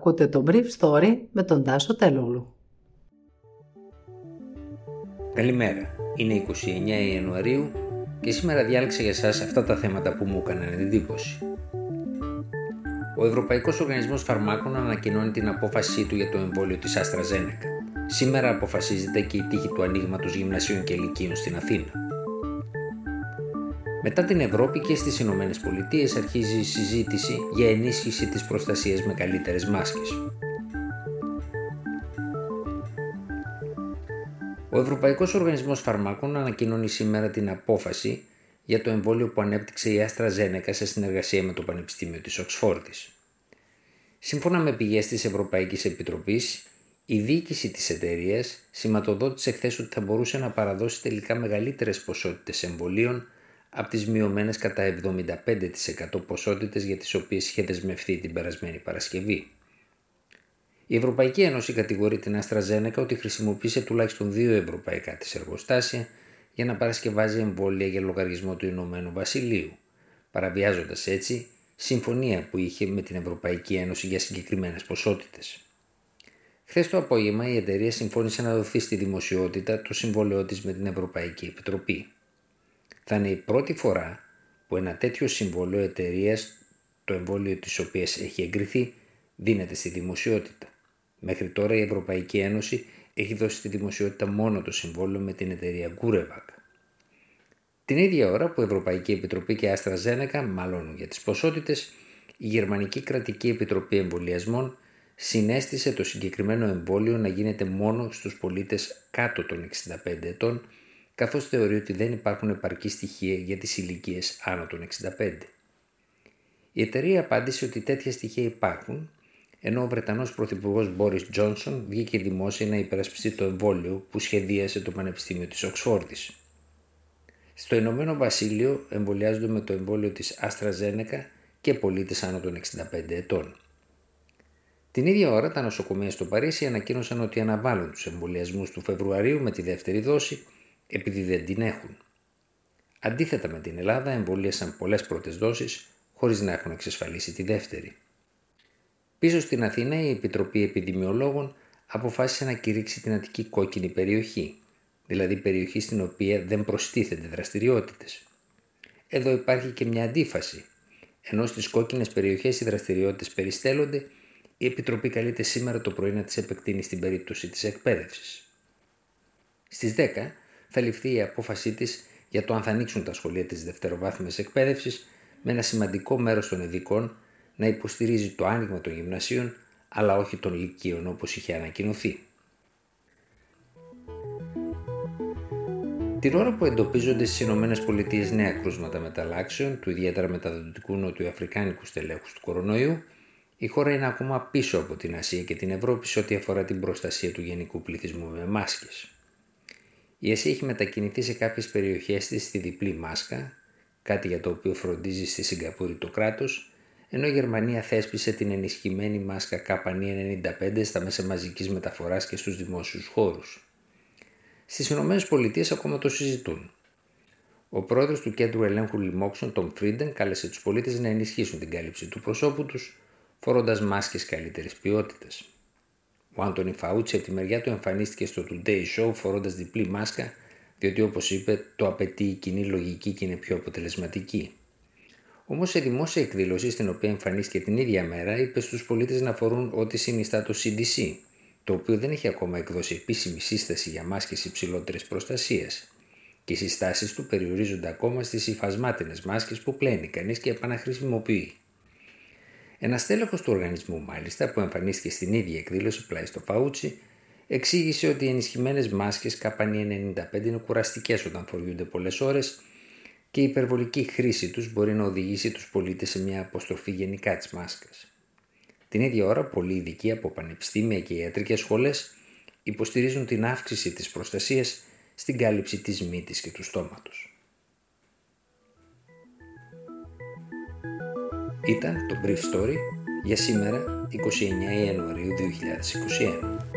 Ακούτε το Brief Story με τον Τάσο Τελούλου. Καλημέρα. Είναι 29 Ιανουαρίου και σήμερα διάλεξα για σας αυτά τα θέματα που μου έκαναν εντύπωση. Ο Ευρωπαϊκός Οργανισμός Φαρμάκων ανακοινώνει την απόφασή του για το εμβόλιο της AstraZeneca. Σήμερα αποφασίζεται και η τύχη του ανοίγματος γυμνασίων και ηλικίων στην Αθήνα. Μετά την Ευρώπη και στις Ηνωμένες Πολιτείες αρχίζει η συζήτηση για ενίσχυση της προστασίας με καλύτερες μάσκες. Ο Ευρωπαϊκός Οργανισμός Φαρμάκων ανακοινώνει σήμερα την απόφαση για το εμβόλιο που ανέπτυξε η AstraZeneca σε συνεργασία με το Πανεπιστήμιο της Οξφόρδης. Σύμφωνα με πηγές της Ευρωπαϊκής Επιτροπής, η διοίκηση της εταιρείας σηματοδότησε χθες ότι θα μπορούσε να παραδώσει τελικά μεγαλύτερες ποσότητες εμβολίων από τις μειωμένες κατά 75% ποσότητες για τις οποίες είχε δεσμευθεί την περασμένη Παρασκευή. Η Ευρωπαϊκή Ένωση κατηγορεί την Αστραζένεκα ότι χρησιμοποίησε τουλάχιστον δύο ευρωπαϊκά της εργοστάσια για να παρασκευάζει εμβόλια για λογαριασμό του Ηνωμένου Βασιλείου, παραβιάζοντας έτσι συμφωνία που είχε με την Ευρωπαϊκή Ένωση για συγκεκριμένες ποσότητες. Χθες το απόγευμα η εταιρεία συμφώνησε να δοθεί στη δημοσιότητα το συμβόλαιό της με την Ευρωπαϊκή Επιτροπή. Θα είναι η πρώτη φορά που ένα τέτοιο συμβόλαιο εταιρείας, το εμβόλιο της οποίας έχει εγκριθεί, δίνεται στη δημοσιότητα. Μέχρι τώρα η Ευρωπαϊκή Ένωση έχει δώσει στη δημοσιότητα μόνο το συμβόλαιο με την εταιρεία Γκούρεβακ. Την ίδια ώρα που η Ευρωπαϊκή Επιτροπή και η Αστραζένεκα μαλώνουν για τις ποσότητες, η Γερμανική Κρατική Επιτροπή Εμβολιασμών συνέστησε το συγκεκριμένο εμβόλιο να γίνεται μόνο στους πολίτες κάτω των 65 ετών, καθώς θεωρεί ότι δεν υπάρχουν επαρκή στοιχεία για τις ηλικίες άνω των 65. Η εταιρεία απάντησε ότι τέτοια στοιχεία υπάρχουν, ενώ ο Βρετανός Πρωθυπουργός Μπόρις Τζόνσον βγήκε δημόσια να υπερασπιστεί το εμβόλιο που σχεδίασε το Πανεπιστήμιο της Οξφόρδης. Στο Ηνωμένο Βασίλειο εμβολιάζονται με το εμβόλιο της AstraZeneca και πολίτες άνω των 65 ετών. Την ίδια ώρα, τα νοσοκομεία στο Παρίσι ανακοίνωσαν ότι αναβάλουν τους εμβολιασμούς του Φεβρουαρίου με τη δεύτερη δόση επειδή δεν την έχουν. Αντίθετα με την Ελλάδα, εμβολίασαν πολλές πρώτες δόσεις χωρίς να έχουν εξασφαλίσει τη δεύτερη. Πίσω στην Αθήνα, η Επιτροπή Επιδημιολόγων αποφάσισε να κηρύξει την Αττική κόκκινη περιοχή, δηλαδή περιοχή στην οποία δεν προστίθενται δραστηριότητες. Εδώ υπάρχει και μια αντίφαση. Ενώ στις κόκκινες περιοχές οι δραστηριότητες περιστέλλονται, η Επιτροπή καλείται σήμερα το πρωί να τη επεκτείνει στην περίπτωση της εκπαίδευσης. Στις 10 θα ληφθεί η απόφασή της για το αν θα ανοίξουν τα σχολεία της δευτεροβάθμιας εκπαίδευσης με ένα σημαντικό μέρος των ειδικών να υποστηρίζει το άνοιγμα των γυμνασίων αλλά όχι των λυκείων όπως είχε ανακοινωθεί. Την ώρα που εντοπίζονται στις ΗΠΑ νέα κρούσματα μεταλλάξεων του ιδιαίτερα μεταδοτικού νοτιοαφρικάνικου στελέχους του κορονοϊού, η χώρα είναι ακόμα πίσω από την Ασία και την Ευρώπη σε ό,τι αφορά την προστασία του γενικού πληθυσμού με μάσκες. Η Ασία έχει μετακινηθεί σε κάποιες περιοχές της στη διπλή μάσκα, κάτι για το οποίο φροντίζει στη Σιγκαπούρη το κράτος, ενώ η Γερμανία θέσπισε την ενισχυμένη μάσκα K95 στα μέσα μαζικής μεταφοράς και στους δημόσιους χώρους. Στις ΗΠΑ ακόμα το συζητούν. Ο πρόεδρος του Κέντρου Ελέγχου Λοιμόξεων, Tom Frieden, κάλεσε τους πολίτες να ενισχύσουν την κάλυψη του προσώπου τους φορώντας μάσκες καλύτερης ποιότητας. Ο Άντωνι Φαούτσι από τη μεριά του εμφανίστηκε στο Today Show φορώντας διπλή μάσκα, διότι όπως είπε το απαιτεί η κοινή λογική και είναι πιο αποτελεσματική. Όμως σε δημόσια εκδήλωση στην οποία εμφανίστηκε την ίδια μέρα, είπε στους πολίτες να φορούν ό,τι συνιστά το CDC, το οποίο δεν έχει ακόμα εκδώσει επίσημη σύσταση για μάσκες υψηλότερης προστασίας. Και οι συστάσεις του περιορίζονται ακόμα στις υφασμάτινες μάσκες που πλένει κανείς και επαναχρησιμοποιεί. Ένα τέλεχο του οργανισμού, μάλιστα, που εμφανίστηκε στην ίδια εκδήλωση πλάι στο Φαούτσι, εξήγησε ότι οι ενισχυμένες μάσκες καπανί 95 είναι κουραστικές όταν φοριούνται πολλές ώρες και η υπερβολική χρήση τους μπορεί να οδηγήσει τους πολίτες σε μια αποστροφή γενικά της μάσκας. Την ίδια ώρα, πολλοί ειδικοί από πανεπιστήμια και ιατρικές σχολές υποστηρίζουν την αύξηση της προστασίας στην κάλυψη της μύτης και του στόματος. Ήταν το Brief Story για σήμερα 29 Ιανουαρίου 2021.